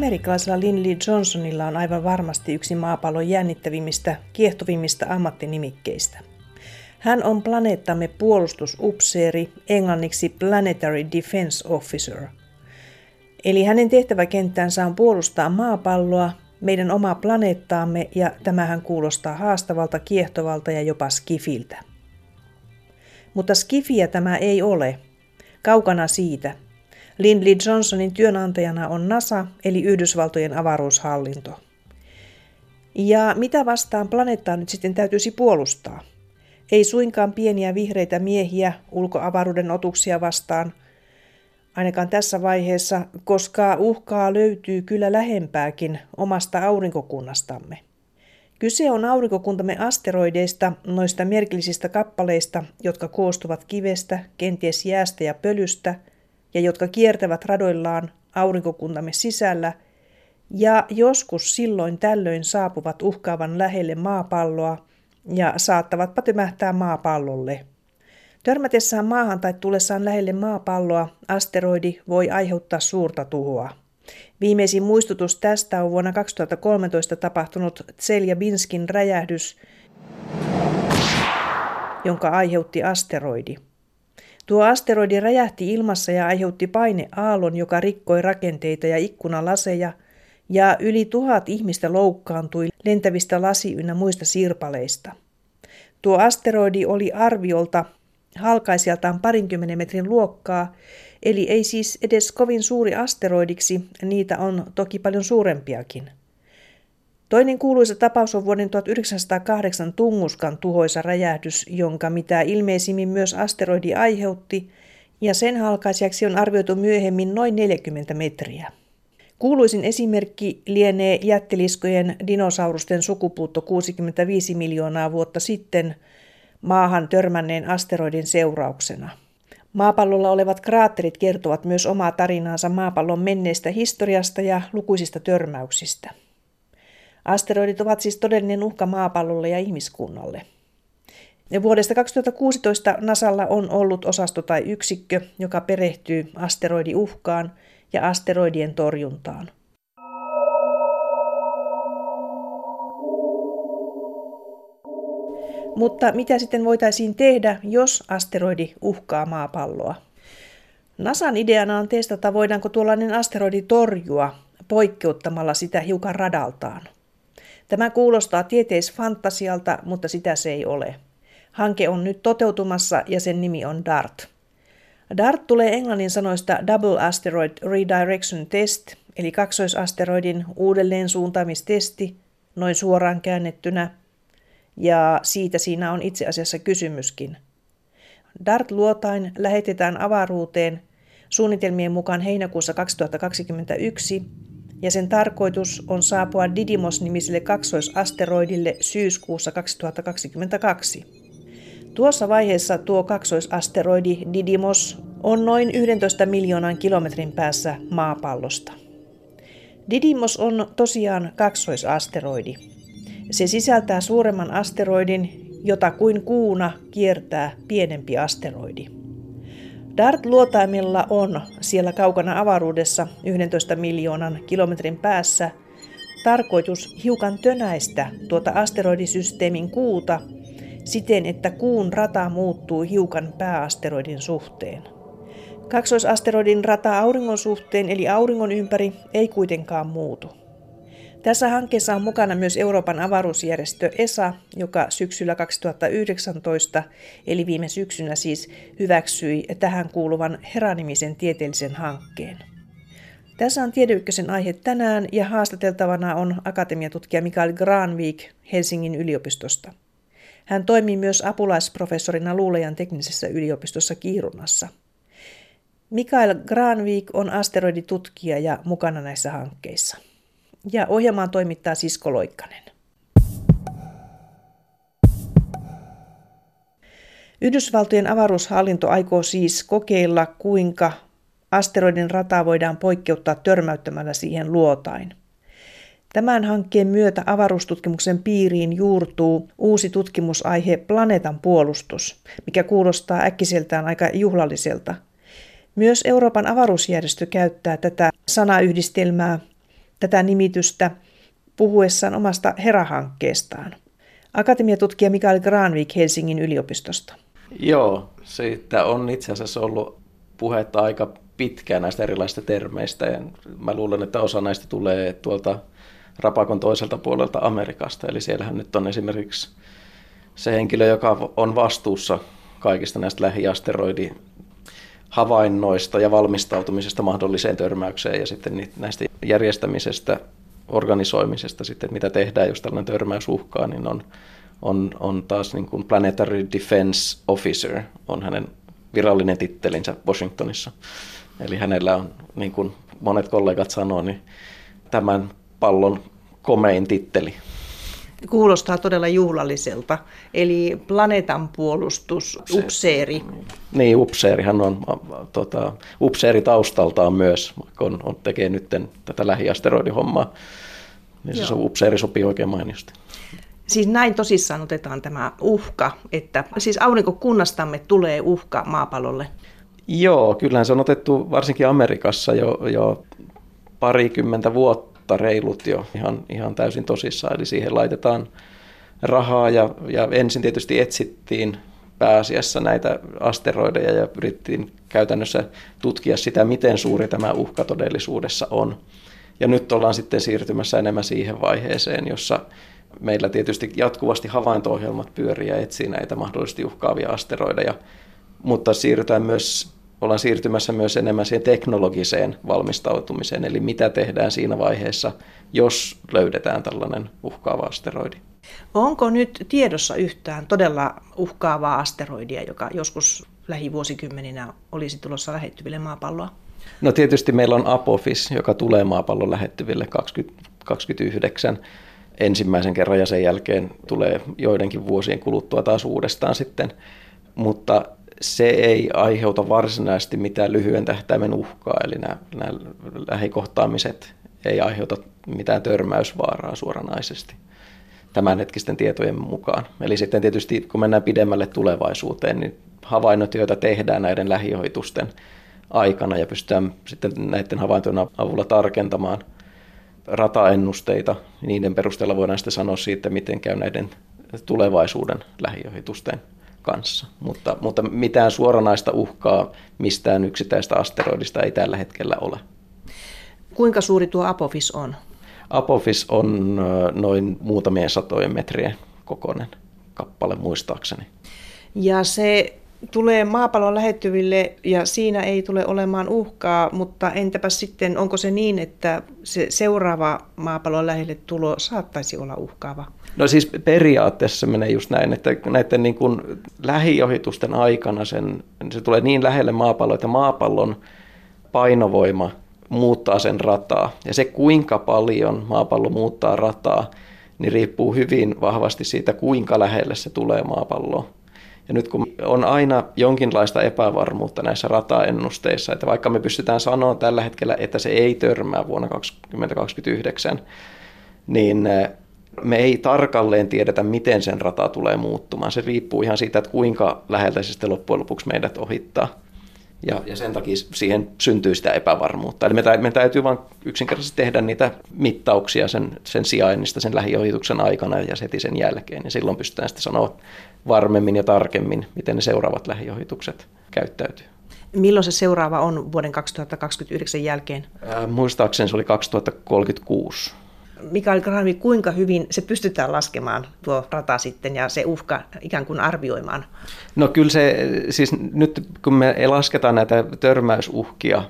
Amerikkalaisella Lindley Johnsonilla on aivan varmasti yksi maapallon jännittävimmistä, kiehtovimmista ammattinimikkeistä. Hän on planeettamme puolustusupseeri, englanniksi Planetary Defense Officer. Eli hänen tehtäväkenttänsä on puolustaa maapalloa, meidän omaa planeettaamme ja tämähän kuulostaa haastavalta, kiehtovalta ja jopa skifiltä. Mutta skifiä tämä ei ole. Kaukana siitä – Lindley Johnsonin työnantajana on NASA eli Yhdysvaltojen avaruushallinto. Ja mitä vastaan planeettaa nyt sitten täytyisi puolustaa? Ei suinkaan pieniä vihreitä miehiä ulkoavaruuden otuksia vastaan, ainakaan tässä vaiheessa, koska uhkaa löytyy kyllä lähempääkin omasta aurinkokunnastamme. Kyse on aurinkokuntamme asteroideista, noista merkillisistä kappaleista, jotka koostuvat kivestä, kenties jäästä ja pölystä – ja jotka kiertävät radoillaan aurinkokuntamme sisällä ja joskus silloin tällöin saapuvat uhkaavan lähelle maapalloa ja saattavat tömähtää maapallolle. Törmätessään maahan tai tullessaan lähelle maapalloa asteroidi voi aiheuttaa suurta tuhoa. Viimeisin muistutus tästä on vuonna 2013 tapahtunut Tseljabinskin räjähdys, jonka aiheutti asteroidi. Tuo asteroidi räjähti ilmassa ja aiheutti paineaallon, joka rikkoi rakenteita ja ikkunalaseja, ja yli tuhat ihmistä loukkaantui lentävistä lasi- ynnä muista sirpaleista. Tuo asteroidi oli arviolta halkaisijaltaan parinkymmenen metrin luokkaa, eli ei siis edes kovin suuri asteroidiksi, niitä on toki paljon suurempiakin. Toinen kuuluisa tapaus on vuoden 1908 Tunguskan tuhoisa räjähdys, jonka mitä ilmeisimmin myös asteroidi aiheutti, ja sen halkaisijaksi on arvioitu myöhemmin noin 40 metriä. Kuuluisin esimerkki lienee jätteliskojen dinosaurusten sukupuutto 65 miljoonaa vuotta sitten maahan törmänneen asteroidin seurauksena. Maapallolla olevat kraatterit kertovat myös omaa tarinaansa maapallon menneestä historiasta ja lukuisista törmäyksistä. Asteroidit ovat siis todellinen uhka maapallolle ja ihmiskunnalle. Ja vuodesta 2016 Nasalla on ollut osasto tai yksikkö, joka perehtyy asteroidiuhkaan ja asteroidien torjuntaan. Mutta mitä sitten voitaisiin tehdä, jos asteroidi uhkaa maapalloa? NASAn ideana on testata, voidaanko tuollainen asteroidi torjua poikkeuttamalla sitä hiukan radaltaan. Tämä kuulostaa tieteisfantasialta, mutta sitä se ei ole. Hanke on nyt toteutumassa ja sen nimi on DART. DART tulee englannin sanoista Double Asteroid Redirection Test, eli kaksoisasteroidin uudelleen suuntaamistesti, noin suoraan käännettynä, ja siitä siinä on itse asiassa kysymyskin. DART-luotain lähetetään avaruuteen suunnitelmien mukaan heinäkuussa 2021 ja sen tarkoitus on saapua Didymos-nimiselle kaksoisasteroidille syyskuussa 2022. Tuossa vaiheessa tuo kaksoisasteroidi Didymos on noin 11 miljoonan kilometrin päässä maapallosta. Didymos on tosiaan kaksoisasteroidi. Se sisältää suuremman asteroidin, jota kuin kuuna kiertää pienempi asteroidi. DART-luotaimilla on siellä kaukana avaruudessa 11 miljoonan kilometrin päässä tarkoitus hiukan tönäistä tuota asteroidisysteemin kuuta siten, että kuun rata muuttuu hiukan pääasteroidin suhteen. Kaksoisasteroidin rata auringon suhteen eli auringon ympäri ei kuitenkaan muutu. Tässä hankkeessa on mukana myös Euroopan avaruusjärjestö ESA, joka syksyllä 2019, eli viime syksynä siis, hyväksyi tähän kuuluvan Heranimisen tieteellisen hankkeen. Tässä on Tiedeykkösen aihe tänään ja haastateltavana on akatemiatutkija Mikael Granvik Helsingin yliopistosta. Hän toimii myös apulaisprofessorina Luulejan teknisessä yliopistossa Kiirunassa. Mikael Granvik on asteroiditutkija ja mukana näissä hankkeissa ja ohjelmaan toimittaa Sisko Loikkanen. Yhdysvaltojen avaruushallinto aikoo siis kokeilla, kuinka asteroidin rata voidaan poikkeuttaa törmäyttämällä siihen luotain. Tämän hankkeen myötä avaruustutkimuksen piiriin juurtuu uusi tutkimusaihe planeetan puolustus, mikä kuulostaa äkkiseltään aika juhlalliselta. Myös Euroopan avaruusjärjestö käyttää tätä sanayhdistelmää tätä nimitystä puhuessaan omasta Hera-hankkeestaan. Akatemiatutkija Mikael Granvik Helsingin yliopistosta. Joo, siitä on itse asiassa ollut puhetta aika pitkään näistä erilaisista termeistä. Ja mä luulen, että osa näistä tulee tuolta rapakon toiselta puolelta Amerikasta. Eli siellähän nyt on esimerkiksi se henkilö, joka on vastuussa kaikista näistä lähiasteroidi havainnoista ja valmistautumisesta mahdolliseen törmäykseen ja sitten näistä järjestämisestä, organisoimisesta sitten, mitä tehdään, jos tällainen törmäys uhkaa, niin on, on, on taas niin kuin Planetary Defense Officer, on hänen virallinen tittelinsä Washingtonissa. Eli hänellä on, niin kuin monet kollegat sanoo, niin tämän pallon komein titteli. Kuulostaa todella juhlalliselta. Eli planeetan puolustus, upseeri. Niin, upseeri. Hän on tota, upseeri taustaltaan myös, vaikka on, on tekee nyt tätä lähiasteroidihommaa. Niin se Joo. upseeri sopii oikein mainiosti. Siis näin tosissaan otetaan tämä uhka, että siis aurinkokunnastamme tulee uhka maapallolle. Joo, kyllähän se on otettu varsinkin Amerikassa jo, jo parikymmentä vuotta reilut jo ihan, ihan täysin tosissaan. Eli siihen laitetaan rahaa ja, ja ensin tietysti etsittiin pääasiassa näitä asteroideja ja pyrittiin käytännössä tutkia sitä, miten suuri tämä uhka todellisuudessa on. Ja nyt ollaan sitten siirtymässä enemmän siihen vaiheeseen, jossa meillä tietysti jatkuvasti havainto-ohjelmat pyörii ja etsii näitä mahdollisesti uhkaavia asteroideja, mutta siirrytään myös, ollaan siirtymässä myös enemmän siihen teknologiseen valmistautumiseen, eli mitä tehdään siinä vaiheessa, jos löydetään tällainen uhkaava asteroidi. Onko nyt tiedossa yhtään todella uhkaavaa asteroidia, joka joskus lähivuosikymmeninä olisi tulossa lähettyville maapalloa? No tietysti meillä on Apophis, joka tulee maapallon lähettyville 2029 ensimmäisen kerran ja sen jälkeen tulee joidenkin vuosien kuluttua taas uudestaan sitten. Mutta se ei aiheuta varsinaisesti mitään lyhyen tähtäimen uhkaa, eli nämä, nämä lähikohtaamiset ei aiheuta mitään törmäysvaaraa suoranaisesti tämänhetkisten tietojen mukaan. Eli sitten tietysti kun mennään pidemmälle tulevaisuuteen, niin havainnot, joita tehdään näiden lähiohitusten aikana ja pystytään sitten näiden havaintojen avulla tarkentamaan – rataennusteita. Niiden perusteella voidaan sitten sanoa siitä, miten käy näiden tulevaisuuden lähiohitusten kanssa. Mutta, mutta mitään suoranaista uhkaa mistään yksittäistä asteroidista ei tällä hetkellä ole. Kuinka suuri tuo Apophis on? Apophis on noin muutamien satojen metrien kokoinen kappale muistaakseni. Ja se tulee maapallon lähettyville ja siinä ei tule olemaan uhkaa, mutta entäpä sitten, onko se niin, että se seuraava maapallon lähelle tulo saattaisi olla uhkaava? No siis periaatteessa menee just näin, että näiden niin kuin lähiohitusten aikana sen, se tulee niin lähelle maapalloa, että maapallon painovoima muuttaa sen rataa. Ja se kuinka paljon maapallo muuttaa rataa, niin riippuu hyvin vahvasti siitä, kuinka lähelle se tulee maapalloon. Ja nyt kun on aina jonkinlaista epävarmuutta näissä rataennusteissa, että vaikka me pystytään sanoa tällä hetkellä, että se ei törmää vuonna 2029, niin eh, me ei tarkalleen tiedetä, miten sen rata tulee muuttumaan. Se riippuu ihan siitä, että kuinka läheltä se sitten loppujen lopuksi meidät ohittaa. Ja, ja sen takia siihen syntyy sitä epävarmuutta. Eli me, me täytyy vain yksinkertaisesti tehdä niitä mittauksia sen, sen sijainnista sen lähiohituksen aikana ja heti sen jälkeen. Ja silloin pystytään sitten sanoa varmemmin ja tarkemmin, miten ne seuraavat lähiohitukset käyttäytyy. Milloin se seuraava on vuoden 2029 jälkeen? Ää, muistaakseni se oli 2036. Mikael Granvi, kuinka hyvin se pystytään laskemaan tuo rata sitten ja se uhka ikään kuin arvioimaan? No kyllä se, siis nyt kun me lasketaan näitä törmäysuhkia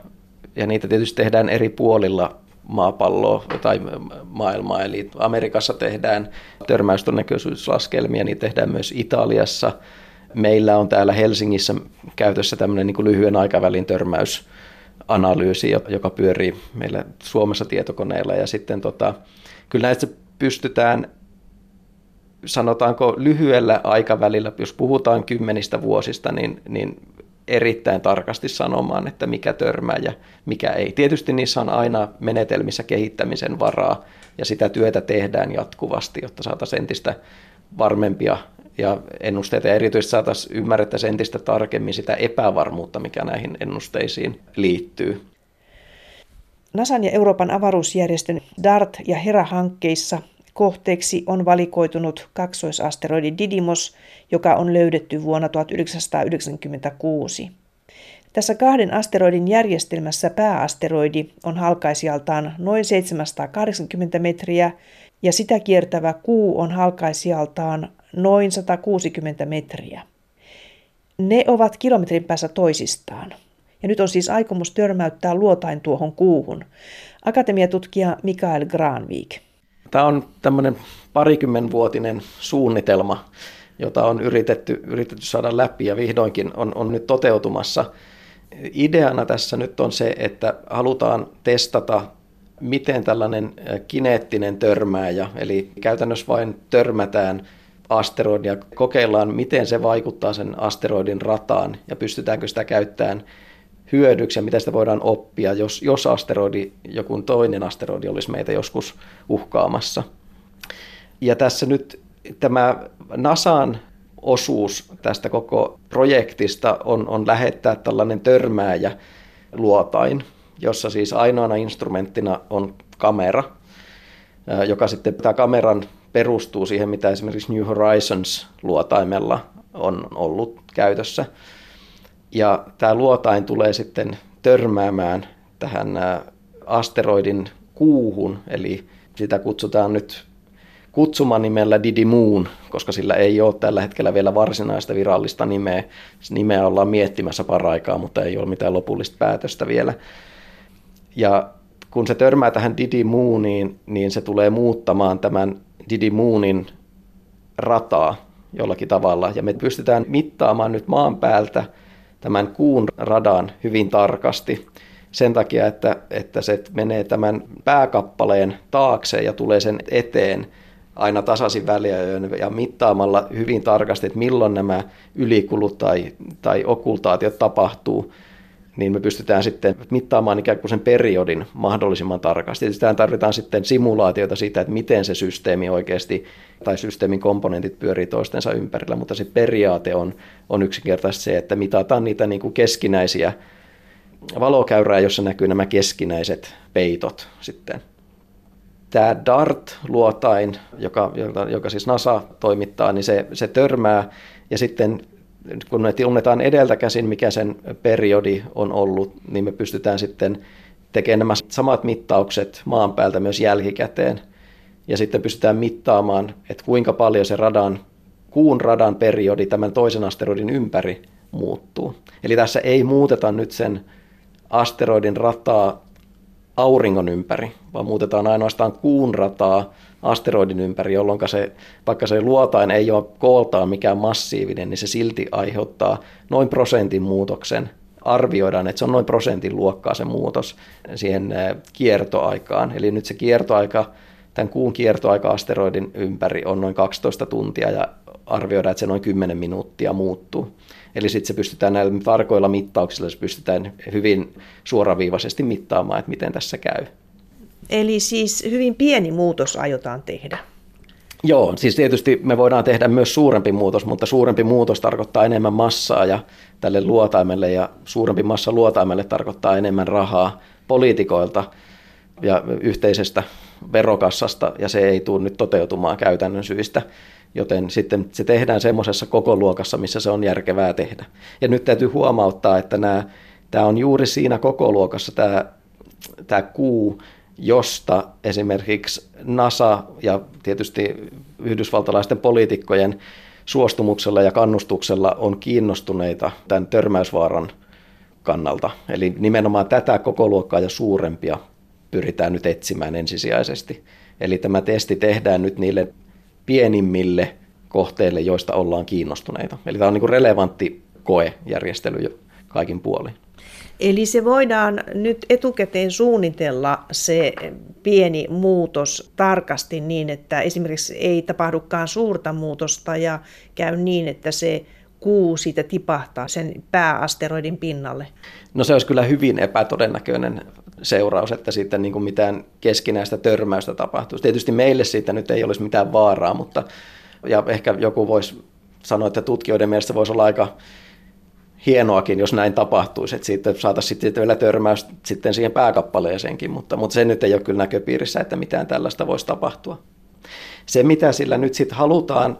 ja niitä tietysti tehdään eri puolilla maapalloa tai maailmaa. Eli Amerikassa tehdään törmäystonnäköisyyslaskelmia, niin tehdään myös Italiassa. Meillä on täällä Helsingissä käytössä tämmöinen niin kuin lyhyen aikavälin törmäysanalyysi, joka pyörii meillä Suomessa tietokoneella. Ja sitten tota, kyllä näistä pystytään sanotaanko lyhyellä aikavälillä, jos puhutaan kymmenistä vuosista, niin, niin erittäin tarkasti sanomaan, että mikä törmää ja mikä ei. Tietysti niissä on aina menetelmissä kehittämisen varaa ja sitä työtä tehdään jatkuvasti, jotta saataisiin entistä varmempia ja ennusteita ja erityisesti saataisiin ymmärrettäisiin entistä tarkemmin sitä epävarmuutta, mikä näihin ennusteisiin liittyy. NASAn ja Euroopan avaruusjärjestön DART- ja HERA-hankkeissa kohteeksi on valikoitunut kaksoisasteroidi Didymos, joka on löydetty vuonna 1996. Tässä kahden asteroidin järjestelmässä pääasteroidi on halkaisijaltaan noin 780 metriä ja sitä kiertävä kuu on halkaisijaltaan noin 160 metriä. Ne ovat kilometrin päässä toisistaan. Ja nyt on siis aikomus törmäyttää luotain tuohon kuuhun. Akatemiatutkija Mikael Granvik. Tämä on tämmöinen parikymmenvuotinen suunnitelma, jota on yritetty, yritetty saada läpi ja vihdoinkin on, on nyt toteutumassa. Ideana tässä nyt on se, että halutaan testata, miten tällainen kineettinen törmääjä, eli käytännössä vain törmätään asteroidia, kokeillaan, miten se vaikuttaa sen asteroidin rataan ja pystytäänkö sitä käyttämään hyödyksi ja miten sitä voidaan oppia, jos, jos asteroidi, joku toinen asteroidi olisi meitä joskus uhkaamassa. Ja tässä nyt tämä NASAn osuus tästä koko projektista on, on lähettää tällainen törmääjä luotain, jossa siis ainoana instrumenttina on kamera, joka sitten tämä kameran perustuu siihen, mitä esimerkiksi New Horizons luotaimella on ollut käytössä. Ja tämä luotain tulee sitten törmäämään tähän asteroidin kuuhun, eli sitä kutsutaan nyt kutsumanimellä Didi Moon, koska sillä ei ole tällä hetkellä vielä varsinaista virallista nimeä. Nimeä ollaan miettimässä paraikaa, mutta ei ole mitään lopullista päätöstä vielä. Ja kun se törmää tähän Didi Mooniin, niin se tulee muuttamaan tämän Didi Moonin rataa jollakin tavalla. Ja me pystytään mittaamaan nyt maan päältä tämän kuun radan hyvin tarkasti. Sen takia, että, että se menee tämän pääkappaleen taakse ja tulee sen eteen aina tasaisin väliajoin ja mittaamalla hyvin tarkasti, että milloin nämä ylikulut tai, tai okultaatiot tapahtuu, niin me pystytään sitten mittaamaan ikään kuin sen periodin mahdollisimman tarkasti. Tähän tarvitaan sitten simulaatioita siitä, että miten se systeemi oikeasti tai systeemin komponentit pyörii toistensa ympärillä, mutta se periaate on, on yksinkertaisesti se, että mitataan niitä niin kuin keskinäisiä valokäyrää, jossa näkyy nämä keskinäiset peitot sitten. Tämä DART-luotain, joka, joka, joka siis NASA toimittaa, niin se, se törmää ja sitten kun me tunnetaan edeltä käsin, mikä sen periodi on ollut, niin me pystytään sitten tekemään nämä samat mittaukset maan päältä myös jälkikäteen. Ja sitten pystytään mittaamaan, että kuinka paljon se radan, kuun radan periodi tämän toisen asteroidin ympäri muuttuu. Eli tässä ei muuteta nyt sen asteroidin rataa auringon ympäri, vaan muutetaan ainoastaan kuun rataa asteroidin ympäri, jolloin se, vaikka se luotain ei ole kooltaan mikään massiivinen, niin se silti aiheuttaa noin prosentin muutoksen. Arvioidaan, että se on noin prosentin luokkaa se muutos siihen kiertoaikaan. Eli nyt se kiertoaika, tämän kuun kiertoaika asteroidin ympäri on noin 12 tuntia ja arvioidaan, että se noin 10 minuuttia muuttuu. Eli sitten se pystytään näillä tarkoilla mittauksilla, se pystytään hyvin suoraviivaisesti mittaamaan, että miten tässä käy. Eli siis hyvin pieni muutos aiotaan tehdä. Joo, siis tietysti me voidaan tehdä myös suurempi muutos, mutta suurempi muutos tarkoittaa enemmän massaa ja tälle luotaimelle ja suurempi massa luotaimelle tarkoittaa enemmän rahaa poliitikoilta ja yhteisestä verokassasta ja se ei tule nyt toteutumaan käytännön syistä, joten sitten se tehdään semmoisessa koko luokassa, missä se on järkevää tehdä. Ja nyt täytyy huomauttaa, että nämä, tämä on juuri siinä koko luokassa tämä, tämä kuu, josta esimerkiksi NASA ja tietysti yhdysvaltalaisten poliitikkojen suostumuksella ja kannustuksella on kiinnostuneita tämän törmäysvaaran kannalta. Eli nimenomaan tätä koko luokkaa ja suurempia pyritään nyt etsimään ensisijaisesti. Eli tämä testi tehdään nyt niille pienimmille kohteille, joista ollaan kiinnostuneita. Eli tämä on niin kuin relevantti koejärjestely kaikin puolin. Eli se voidaan nyt etukäteen suunnitella se pieni muutos tarkasti niin, että esimerkiksi ei tapahdukaan suurta muutosta ja käy niin, että se kuu siitä tipahtaa sen pääasteroidin pinnalle? No se olisi kyllä hyvin epätodennäköinen seuraus, että siitä niin kuin mitään keskinäistä törmäystä tapahtuisi. Tietysti meille siitä nyt ei olisi mitään vaaraa, mutta ja ehkä joku voisi sanoa, että tutkijoiden mielestä voisi olla aika hienoakin, jos näin tapahtuisi, että siitä saataisiin sitten vielä törmäys sitten siihen pääkappaleeseenkin, mutta, mutta se nyt ei ole kyllä näköpiirissä, että mitään tällaista voisi tapahtua. Se, mitä sillä nyt sitten halutaan,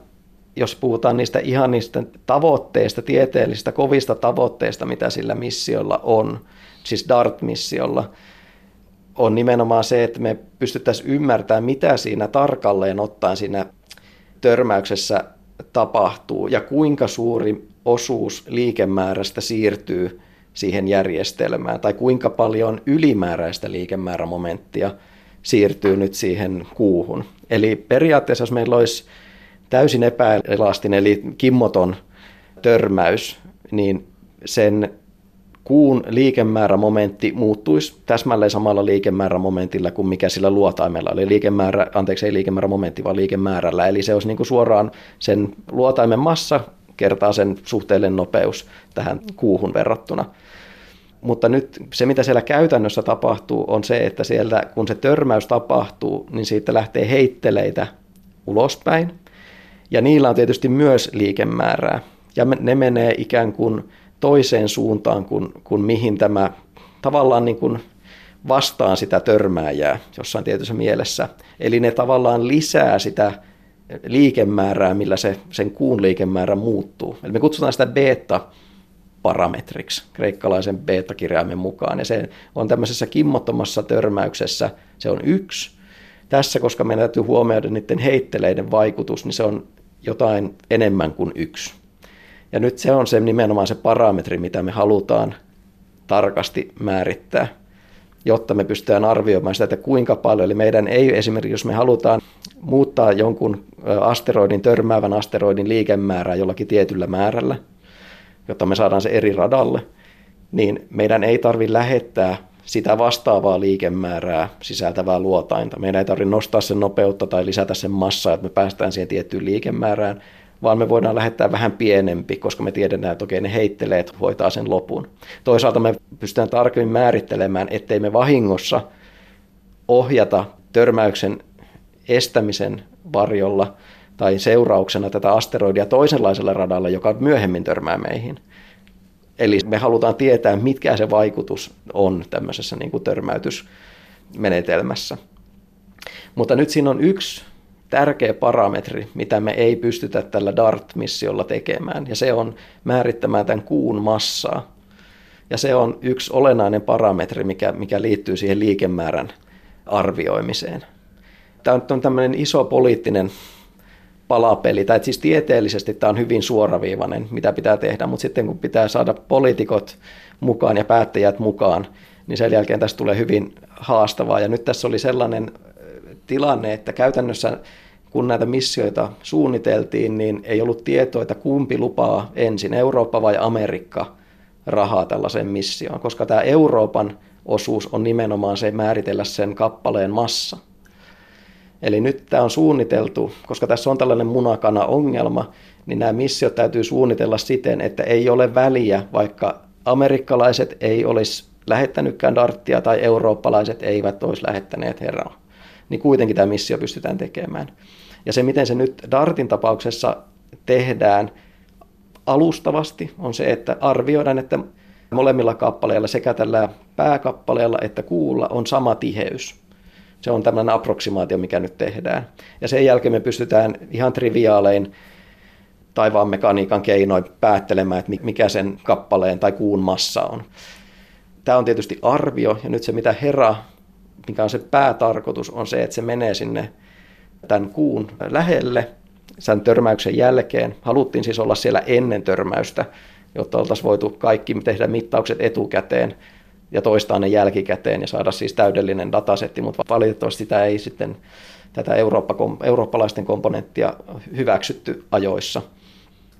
jos puhutaan niistä ihan niistä tavoitteista, tieteellisistä kovista tavoitteista, mitä sillä missiolla on, siis DART-missiolla, on nimenomaan se, että me pystyttäisiin ymmärtämään, mitä siinä tarkalleen ottaen siinä törmäyksessä tapahtuu ja kuinka suuri osuus liikemäärästä siirtyy siihen järjestelmään tai kuinka paljon ylimääräistä liikemäärämomenttia siirtyy nyt siihen kuuhun. Eli periaatteessa jos meillä olisi täysin epäelastinen eli kimmoton törmäys, niin sen kuun liikemäärämomentti muuttuisi täsmälleen samalla liikemäärämomentilla kuin mikä sillä luotaimella oli. Liikemäärä, anteeksi, ei liikemäärämomentti, vaan liikemäärällä. Eli se olisi niin kuin suoraan sen luotaimen massa kertaa sen suhteellinen nopeus tähän kuuhun verrattuna. Mutta nyt se, mitä siellä käytännössä tapahtuu, on se, että siellä kun se törmäys tapahtuu, niin siitä lähtee heitteleitä ulospäin. Ja niillä on tietysti myös liikemäärää. Ja ne menee ikään kuin toiseen suuntaan kuin, kuin mihin tämä tavallaan niin kuin vastaan sitä törmääjää jossain tietyssä mielessä. Eli ne tavallaan lisää sitä liikemäärää, millä se, sen kuun liikemäärä muuttuu. Eli me kutsutaan sitä beta parametriksi kreikkalaisen beta-kirjaimen mukaan. Ja se on tämmöisessä kimmottomassa törmäyksessä, se on yksi. Tässä, koska meidän täytyy huomioida niiden heitteleiden vaikutus, niin se on jotain enemmän kuin yksi. Ja nyt se on se nimenomaan se parametri, mitä me halutaan tarkasti määrittää, jotta me pystytään arvioimaan sitä, että kuinka paljon. Eli meidän ei esimerkiksi, jos me halutaan muuttaa jonkun asteroidin, törmäävän asteroidin liikemäärää jollakin tietyllä määrällä, jotta me saadaan se eri radalle, niin meidän ei tarvitse lähettää sitä vastaavaa liikemäärää sisältävää luotainta. Meidän ei tarvitse nostaa sen nopeutta tai lisätä sen massaa, että me päästään siihen tiettyyn liikemäärään, vaan me voidaan lähettää vähän pienempi, koska me tiedetään, että okei, ne heitteleet hoitaa sen lopun. Toisaalta me pystytään tarkemmin määrittelemään, ettei me vahingossa ohjata törmäyksen estämisen varjolla tai seurauksena tätä asteroidia toisenlaisella radalla, joka myöhemmin törmää meihin. Eli me halutaan tietää, mitkä se vaikutus on tämmöisessä niin kuin törmäytysmenetelmässä. Mutta nyt siinä on yksi tärkeä parametri, mitä me ei pystytä tällä DART-missiolla tekemään, ja se on määrittämään tämän kuun massaa. Ja se on yksi olennainen parametri, mikä, mikä liittyy siihen liikemäärän arvioimiseen. Tämä on tämmöinen iso poliittinen palapeli, tai siis tieteellisesti tämä on hyvin suoraviivainen, mitä pitää tehdä, mutta sitten kun pitää saada poliitikot mukaan ja päättäjät mukaan, niin sen jälkeen tästä tulee hyvin haastavaa. Ja nyt tässä oli sellainen tilanne, että käytännössä kun näitä missioita suunniteltiin, niin ei ollut tietoa, että kumpi lupaa ensin, Eurooppa vai Amerikka, rahaa tällaiseen missioon, koska tämä Euroopan osuus on nimenomaan se määritellä sen kappaleen massa. Eli nyt tämä on suunniteltu, koska tässä on tällainen munakana-ongelma, niin nämä missiot täytyy suunnitella siten, että ei ole väliä, vaikka amerikkalaiset ei olisi lähettänytkään darttia tai eurooppalaiset eivät olisi lähettäneet herraa niin kuitenkin tämä missio pystytään tekemään. Ja se, miten se nyt DARTin tapauksessa tehdään alustavasti, on se, että arvioidaan, että molemmilla kappaleilla, sekä tällä pääkappaleella että kuulla, on sama tiheys. Se on tämmöinen approksimaatio, mikä nyt tehdään. Ja sen jälkeen me pystytään ihan triviaalein taivaan mekaniikan keinoin päättelemään, että mikä sen kappaleen tai kuun massa on. Tämä on tietysti arvio, ja nyt se mitä Hera mikä on se päätarkoitus, on se, että se menee sinne tämän kuun lähelle sen törmäyksen jälkeen. Haluttiin siis olla siellä ennen törmäystä, jotta oltaisiin voitu kaikki tehdä mittaukset etukäteen ja toistaa ne jälkikäteen ja saada siis täydellinen datasetti, mutta valitettavasti sitä ei sitten tätä Eurooppa, eurooppalaisten komponenttia hyväksytty ajoissa.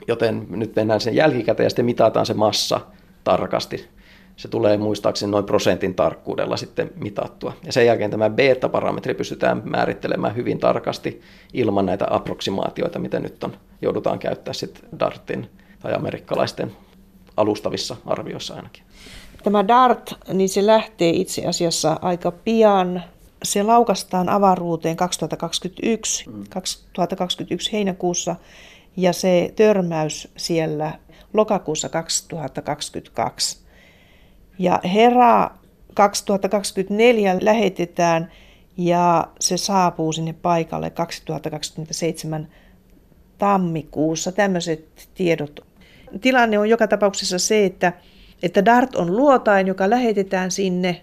Joten nyt mennään sen jälkikäteen ja sitten mitataan se massa tarkasti se tulee muistaakseni noin prosentin tarkkuudella sitten mitattua. Ja sen jälkeen tämä beta-parametri pystytään määrittelemään hyvin tarkasti ilman näitä approksimaatioita, mitä nyt on, joudutaan käyttää sitten DARTin tai amerikkalaisten alustavissa arvioissa ainakin. Tämä DART, niin se lähtee itse asiassa aika pian. Se laukastaan avaruuteen 2021, mm. 2021 heinäkuussa ja se törmäys siellä lokakuussa 2022. Ja Hera 2024 lähetetään ja se saapuu sinne paikalle 2027 tammikuussa. Tämmöiset tiedot. Tilanne on joka tapauksessa se, että, että DART on luotain, joka lähetetään sinne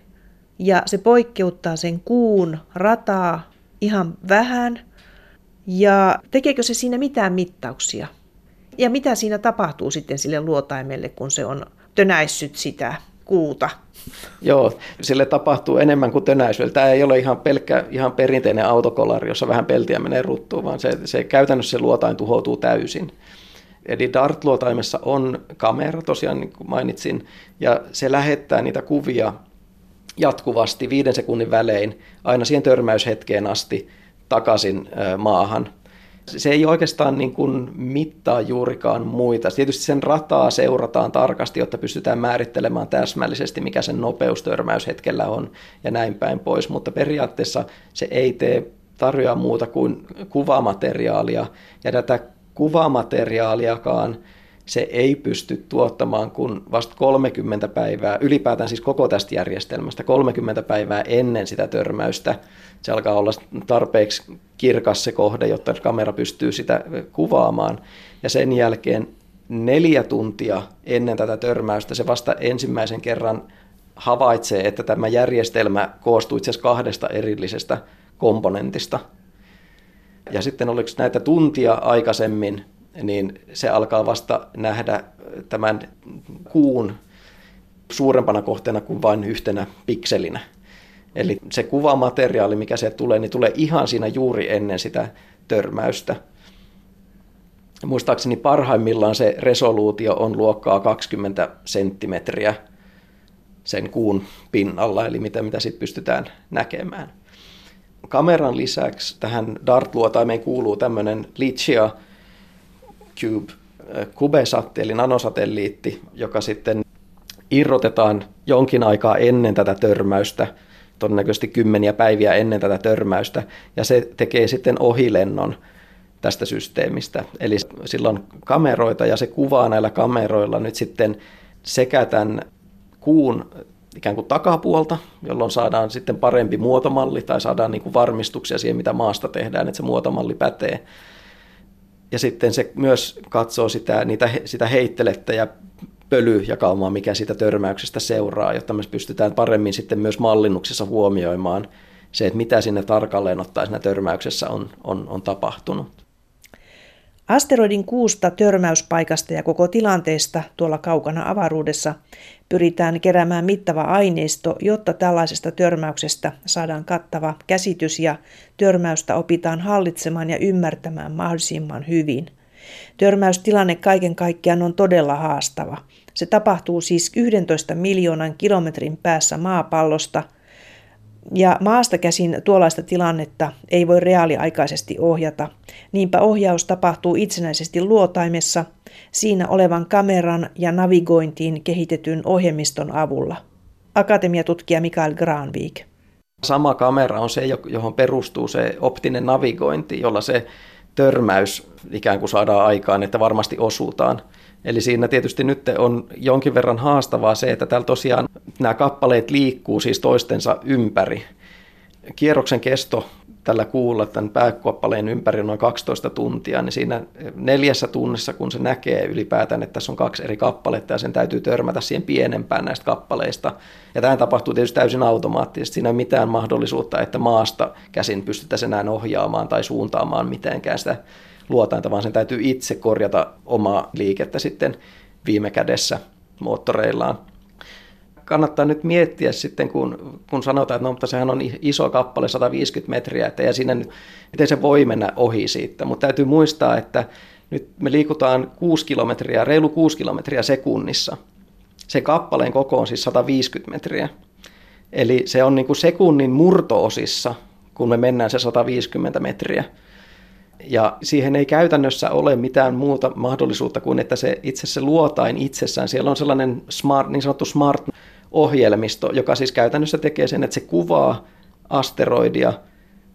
ja se poikkeuttaa sen kuun rataa ihan vähän. Ja tekeekö se siinä mitään mittauksia? Ja mitä siinä tapahtuu sitten sille luotaimelle, kun se on tönäissyt sitä kuuta? Joo, sille tapahtuu enemmän kuin tönäisyydellä. Tämä ei ole ihan pelkkä, ihan perinteinen autokolari, jossa vähän peltiä menee ruttuun, vaan se, se käytännössä se luotain tuhoutuu täysin. Eli DART-luotaimessa on kamera, tosiaan niin kuin mainitsin, ja se lähettää niitä kuvia jatkuvasti viiden sekunnin välein aina siihen törmäyshetkeen asti takaisin maahan se ei oikeastaan niin kuin mittaa juurikaan muita. Tietysti sen rataa seurataan tarkasti, jotta pystytään määrittelemään täsmällisesti, mikä sen nopeus törmäyshetkellä on ja näin päin pois, mutta periaatteessa se ei tee tarjoa muuta kuin kuvamateriaalia ja tätä kuvamateriaaliakaan se ei pysty tuottamaan kuin vasta 30 päivää, ylipäätään siis koko tästä järjestelmästä, 30 päivää ennen sitä törmäystä. Se alkaa olla tarpeeksi kirkas se kohde, jotta kamera pystyy sitä kuvaamaan. Ja sen jälkeen neljä tuntia ennen tätä törmäystä se vasta ensimmäisen kerran havaitsee, että tämä järjestelmä koostuu itse asiassa kahdesta erillisestä komponentista. Ja sitten oliko näitä tuntia aikaisemmin niin se alkaa vasta nähdä tämän kuun suurempana kohteena kuin vain yhtenä pikselinä. Eli se kuvamateriaali, mikä se tulee, niin tulee ihan siinä juuri ennen sitä törmäystä. Muistaakseni parhaimmillaan se resoluutio on luokkaa 20 senttimetriä sen kuun pinnalla, eli mitä, mitä sitten pystytään näkemään. Kameran lisäksi tähän DART-luotaimeen kuuluu tämmöinen Lichia Cube CubeSat, eli nanosatelliitti, joka sitten irrotetaan jonkin aikaa ennen tätä törmäystä, todennäköisesti kymmeniä päiviä ennen tätä törmäystä, ja se tekee sitten ohilennon tästä systeemistä. Eli sillä on kameroita ja se kuvaa näillä kameroilla nyt sitten sekä tämän kuun ikään kuin takapuolta, jolloin saadaan sitten parempi muotomalli tai saadaan niin kuin varmistuksia siihen, mitä maasta tehdään, että se muotomalli pätee ja sitten se myös katsoo sitä, niitä, sitä heittelettä ja pölyjakaumaa, mikä siitä törmäyksestä seuraa, jotta me pystytään paremmin sitten myös mallinnuksessa huomioimaan se, että mitä sinne tarkalleen ottaen siinä törmäyksessä on, on, on tapahtunut. Asteroidin kuusta törmäyspaikasta ja koko tilanteesta tuolla kaukana avaruudessa pyritään keräämään mittava aineisto, jotta tällaisesta törmäyksestä saadaan kattava käsitys ja törmäystä opitaan hallitsemaan ja ymmärtämään mahdollisimman hyvin. Törmäystilanne kaiken kaikkiaan on todella haastava. Se tapahtuu siis 11 miljoonan kilometrin päässä maapallosta – ja maasta käsin tuollaista tilannetta ei voi reaaliaikaisesti ohjata. Niinpä ohjaus tapahtuu itsenäisesti luotaimessa siinä olevan kameran ja navigointiin kehitetyn ohjelmiston avulla. Akatemiatutkija Mikael Granvik. Sama kamera on se, johon perustuu se optinen navigointi, jolla se törmäys ikään kuin saadaan aikaan, että varmasti osutaan. Eli siinä tietysti nyt on jonkin verran haastavaa se, että täällä tosiaan nämä kappaleet liikkuu siis toistensa ympäri. Kierroksen kesto tällä kuulla tämän pääkappaleen ympäri noin 12 tuntia, niin siinä neljässä tunnissa, kun se näkee ylipäätään, että tässä on kaksi eri kappaletta ja sen täytyy törmätä siihen pienempään näistä kappaleista. Ja tämä tapahtuu tietysti täysin automaattisesti. Siinä ei ole mitään mahdollisuutta, että maasta käsin pystyttäisiin enää ohjaamaan tai suuntaamaan mitenkään sitä luotainta, vaan sen täytyy itse korjata omaa liikettä sitten viime kädessä moottoreillaan. Kannattaa nyt miettiä sitten, kun, kun sanotaan, että no, mutta sehän on iso kappale, 150 metriä, että ja siinä nyt, miten se voi mennä ohi siitä. Mutta täytyy muistaa, että nyt me liikutaan 6 kilometriä, reilu 6 kilometriä sekunnissa. Se kappaleen koko on siis 150 metriä. Eli se on niin kuin sekunnin murtoosissa, kun me mennään se 150 metriä. Ja siihen ei käytännössä ole mitään muuta mahdollisuutta kuin, että se itse se luotain itsessään, siellä on sellainen smart, niin sanottu smart-ohjelmisto, joka siis käytännössä tekee sen, että se kuvaa asteroidia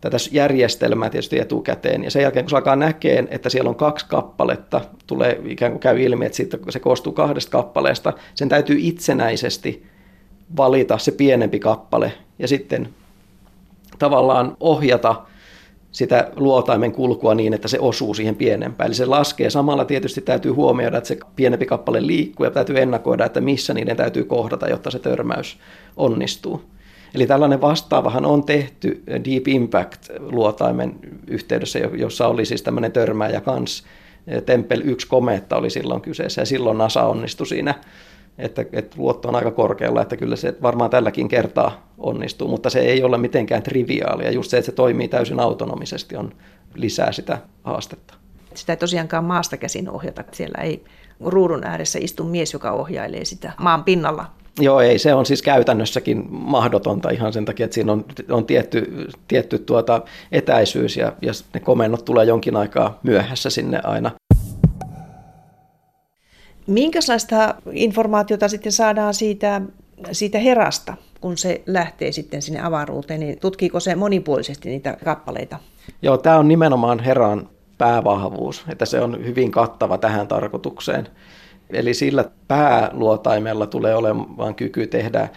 tätä järjestelmää tietysti etukäteen. Ja sen jälkeen, kun se alkaa näkeen, että siellä on kaksi kappaletta, tulee ikään kuin käy ilmi, että siitä, se koostuu kahdesta kappaleesta, sen täytyy itsenäisesti valita se pienempi kappale ja sitten tavallaan ohjata sitä luotaimen kulkua niin, että se osuu siihen pienempään. Eli se laskee. Samalla tietysti täytyy huomioida, että se pienempi kappale liikkuu ja täytyy ennakoida, että missä niiden täytyy kohdata, jotta se törmäys onnistuu. Eli tällainen vastaavahan on tehty Deep Impact-luotaimen yhteydessä, jossa oli siis tämmöinen törmääjä kans. Tempel 1 kometta oli silloin kyseessä ja silloin NASA onnistui siinä, että, että luotto on aika korkealla, että kyllä se varmaan tälläkin kertaa onnistuu, mutta se ei ole mitenkään triviaalia. Just se, että se toimii täysin autonomisesti on lisää sitä haastetta. Sitä ei tosiaankaan maasta käsin ohjata. Siellä ei ruudun ääressä istu mies, joka ohjailee sitä maan pinnalla Joo, ei, se on siis käytännössäkin mahdotonta ihan sen takia, että siinä on, on tietty, tietty tuota etäisyys ja, ja ne komennot tulee jonkin aikaa myöhässä sinne aina. Minkälaista informaatiota sitten saadaan siitä, siitä herasta, kun se lähtee sitten sinne avaruuteen, niin tutkiiko se monipuolisesti niitä kappaleita? Joo, tämä on nimenomaan herran päävahvuus, että se on hyvin kattava tähän tarkoitukseen. Eli sillä pääluotaimella tulee olemaan kyky tehdä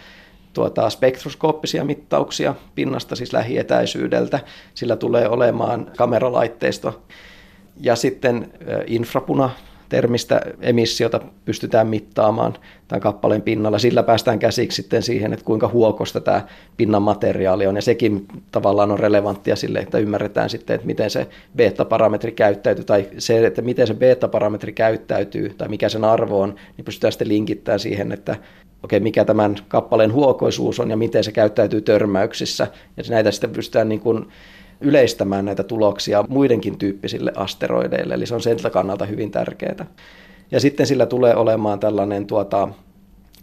tuota, spektroskooppisia mittauksia pinnasta, siis lähietäisyydeltä. Sillä tulee olemaan kameralaitteisto ja sitten infrapuna termistä emissiota pystytään mittaamaan tämän kappaleen pinnalla. Sillä päästään käsiksi sitten siihen, että kuinka huokosta tämä pinnan materiaali on. Ja sekin tavallaan on relevanttia sille, että ymmärretään sitten, että miten se beta-parametri käyttäytyy, tai se, että miten se beta-parametri käyttäytyy, tai mikä sen arvo on, niin pystytään sitten linkittämään siihen, että okei, mikä tämän kappaleen huokoisuus on ja miten se käyttäytyy törmäyksissä. Ja näitä sitten pystytään niin kuin yleistämään näitä tuloksia muidenkin tyyppisille asteroideille, eli se on sen kannalta hyvin tärkeää. Ja sitten sillä tulee olemaan tällainen tuota,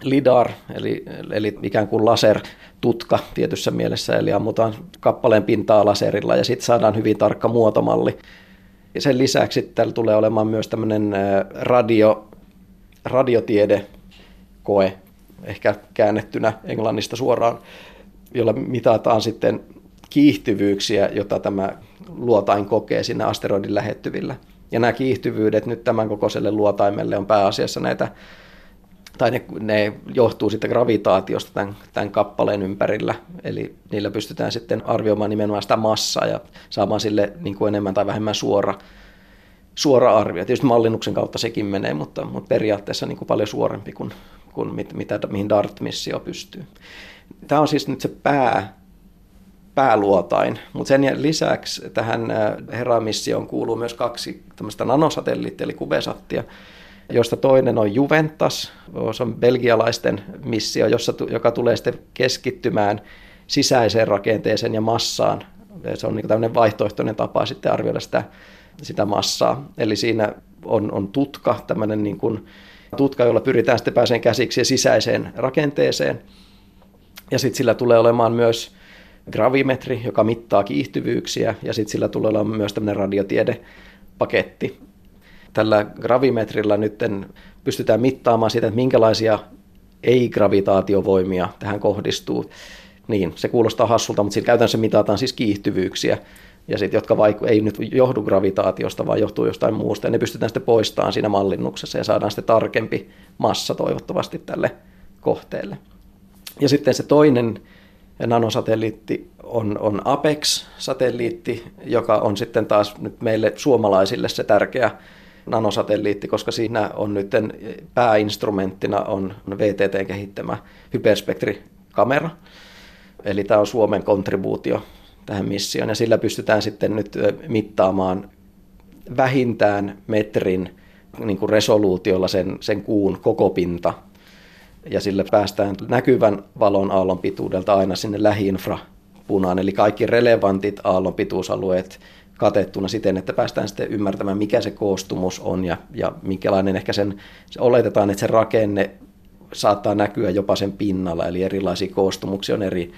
LIDAR, eli, eli ikään kuin lasertutka tietyssä mielessä, eli ammutaan kappaleen pintaa laserilla ja sitten saadaan hyvin tarkka muotomalli. Ja sen lisäksi täällä tulee olemaan myös tämmöinen radio, radiotiedekoe, ehkä käännettynä englannista suoraan, jolla mitataan sitten kiihtyvyyksiä, jota tämä luotain kokee sinne asteroidin lähettyvillä. Ja nämä kiihtyvyydet nyt tämän kokoiselle luotaimelle on pääasiassa näitä, tai ne, ne johtuu sitten gravitaatiosta tämän, tämän kappaleen ympärillä, eli niillä pystytään sitten arvioimaan nimenomaan sitä massaa ja saamaan sille niin kuin enemmän tai vähemmän suora, suora arvio. Tietysti mallinnuksen kautta sekin menee, mutta, mutta periaatteessa niin kuin paljon suorempi kuin, kuin mit, mitä, mihin DART-missio pystyy. Tämä on siis nyt se pää pääluotain. Mutta sen lisäksi tähän äh, Hera-missioon kuuluu myös kaksi tämmöistä nanosatelliittia, eli kubesattia, josta toinen on Juventas, se on belgialaisten missio, jossa, joka tulee sitten keskittymään sisäiseen rakenteeseen ja massaan. Se on niin tämmöinen vaihtoehtoinen tapa sitten arvioida sitä, sitä massaa. Eli siinä on, on tutka, tämmöinen niin kuin tutka, jolla pyritään sitten pääseen käsiksi sisäiseen rakenteeseen. Ja sitten sillä tulee olemaan myös gravimetri, joka mittaa kiihtyvyyksiä, ja sitten sillä tulee olla myös tämmöinen radiotiedepaketti. Tällä gravimetrillä nyt pystytään mittaamaan sitä, että minkälaisia ei-gravitaatiovoimia tähän kohdistuu. Niin, se kuulostaa hassulta, mutta sillä käytännössä mitataan siis kiihtyvyyksiä, ja sit, jotka vaiku, ei nyt johdu gravitaatiosta, vaan johtuu jostain muusta, ja ne pystytään sitten poistamaan siinä mallinnuksessa, ja saadaan sitten tarkempi massa toivottavasti tälle kohteelle. Ja sitten se toinen nanosatelliitti on, on APEX-satelliitti, joka on sitten taas nyt meille suomalaisille se tärkeä nanosatelliitti, koska siinä on nyt pääinstrumenttina on VTT kehittämä hyperspektrikamera. Eli tämä on Suomen kontribuutio tähän missioon ja sillä pystytään sitten nyt mittaamaan vähintään metrin niin kuin resoluutiolla sen, sen kuun koko pinta ja sillä päästään näkyvän valon aallon pituudelta aina sinne lähiinfrapunaan, eli kaikki relevantit aallon pituusalueet katettuna siten, että päästään sitten ymmärtämään, mikä se koostumus on ja, ja minkälainen ehkä sen, se oletetaan, että se rakenne saattaa näkyä jopa sen pinnalla, eli erilaisia koostumuksia on eri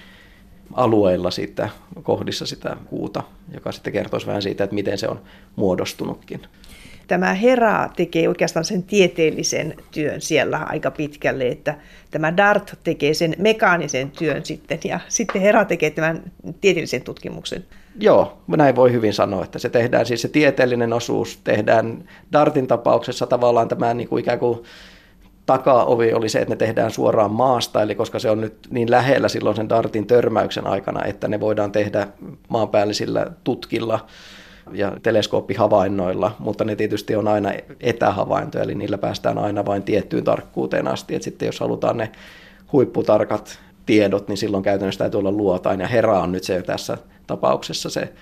alueilla siitä, kohdissa sitä kuuta, joka sitten kertoisi vähän siitä, että miten se on muodostunutkin tämä Hera tekee oikeastaan sen tieteellisen työn siellä aika pitkälle, että tämä DART tekee sen mekaanisen työn sitten ja sitten Hera tekee tämän tieteellisen tutkimuksen. Joo, näin voi hyvin sanoa, että se tehdään, siis se tieteellinen osuus tehdään Dartin tapauksessa tavallaan tämä niin kuin ikään kuin takaovi oli se, että ne tehdään suoraan maasta, eli koska se on nyt niin lähellä silloin sen Dartin törmäyksen aikana, että ne voidaan tehdä maanpäällisillä tutkilla ja teleskooppihavainnoilla, mutta ne tietysti on aina etähavaintoja, eli niillä päästään aina vain tiettyyn tarkkuuteen asti, että sitten jos halutaan ne huipputarkat tiedot, niin silloin käytännössä täytyy olla luotain, ja Hera on nyt se tässä tapauksessa se,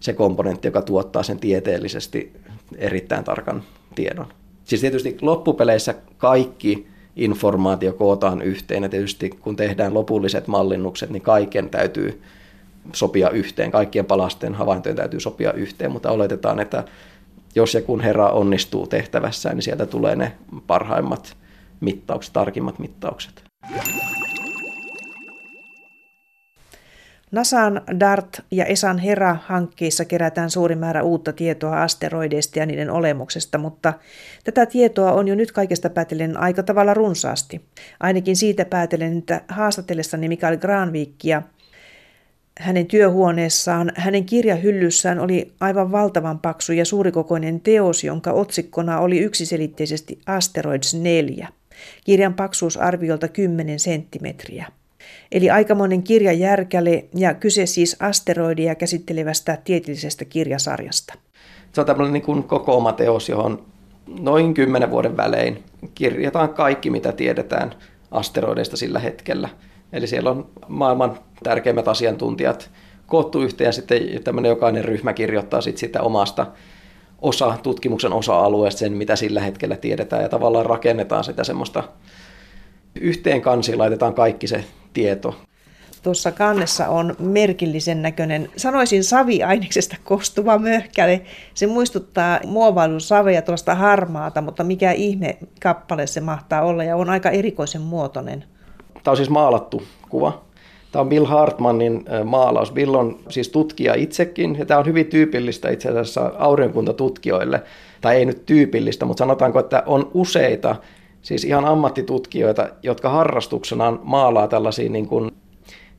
se komponentti, joka tuottaa sen tieteellisesti erittäin tarkan tiedon. Siis tietysti loppupeleissä kaikki informaatio kootaan yhteen ja tietysti kun tehdään lopulliset mallinnukset, niin kaiken täytyy sopia yhteen, kaikkien palasten havaintojen täytyy sopia yhteen, mutta oletetaan, että jos ja kun Herra onnistuu tehtävässään, niin sieltä tulee ne parhaimmat mittaukset, tarkimmat mittaukset. NASAn DART ja ESAn HERA-hankkeissa kerätään suuri määrä uutta tietoa asteroideista ja niiden olemuksesta, mutta tätä tietoa on jo nyt kaikesta päätellen aika tavalla runsaasti. Ainakin siitä päätellen, että haastatellessani Mikael Granvikia hänen työhuoneessaan, hänen kirjahyllyssään oli aivan valtavan paksu ja suurikokoinen teos, jonka otsikkona oli yksiselitteisesti Asteroids 4. Kirjan paksuus arviolta 10 senttimetriä. Eli aikamoinen kirja järkäle ja kyse siis asteroidia käsittelevästä tieteellisestä kirjasarjasta. Se on tämmöinen niin kuin kokooma teos, johon noin kymmenen vuoden välein kirjataan kaikki, mitä tiedetään asteroideista sillä hetkellä. Eli siellä on maailman tärkeimmät asiantuntijat koottu yhteen sitten tämmöinen jokainen ryhmä kirjoittaa sitten sitä omasta osa, tutkimuksen osa-alueesta sen, mitä sillä hetkellä tiedetään ja tavallaan rakennetaan sitä semmoista yhteen kansiin laitetaan kaikki se tieto. Tuossa kannessa on merkillisen näköinen, sanoisin saviaineksesta koostuva möhkäle. Se muistuttaa muovailun saveja tuosta harmaata, mutta mikä ihme kappale se mahtaa olla ja on aika erikoisen muotoinen. Tämä on siis maalattu kuva. Tämä on Bill Hartmanin maalaus. Bill on siis tutkija itsekin, ja tämä on hyvin tyypillistä itse asiassa aurinkuntatutkijoille. Tai ei nyt tyypillistä, mutta sanotaanko, että on useita siis ihan ammattitutkijoita, jotka harrastuksenaan maalaa tällaisia niin kuin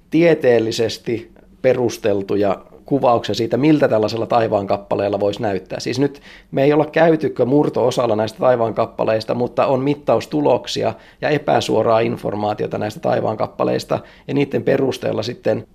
tieteellisesti perusteltuja kuvauksia siitä, miltä tällaisella taivaankappaleella voisi näyttää. Siis nyt me ei olla käytykö murto-osalla näistä taivaankappaleista, mutta on mittaustuloksia ja epäsuoraa informaatiota näistä taivaankappaleista, ja niiden perusteella sitten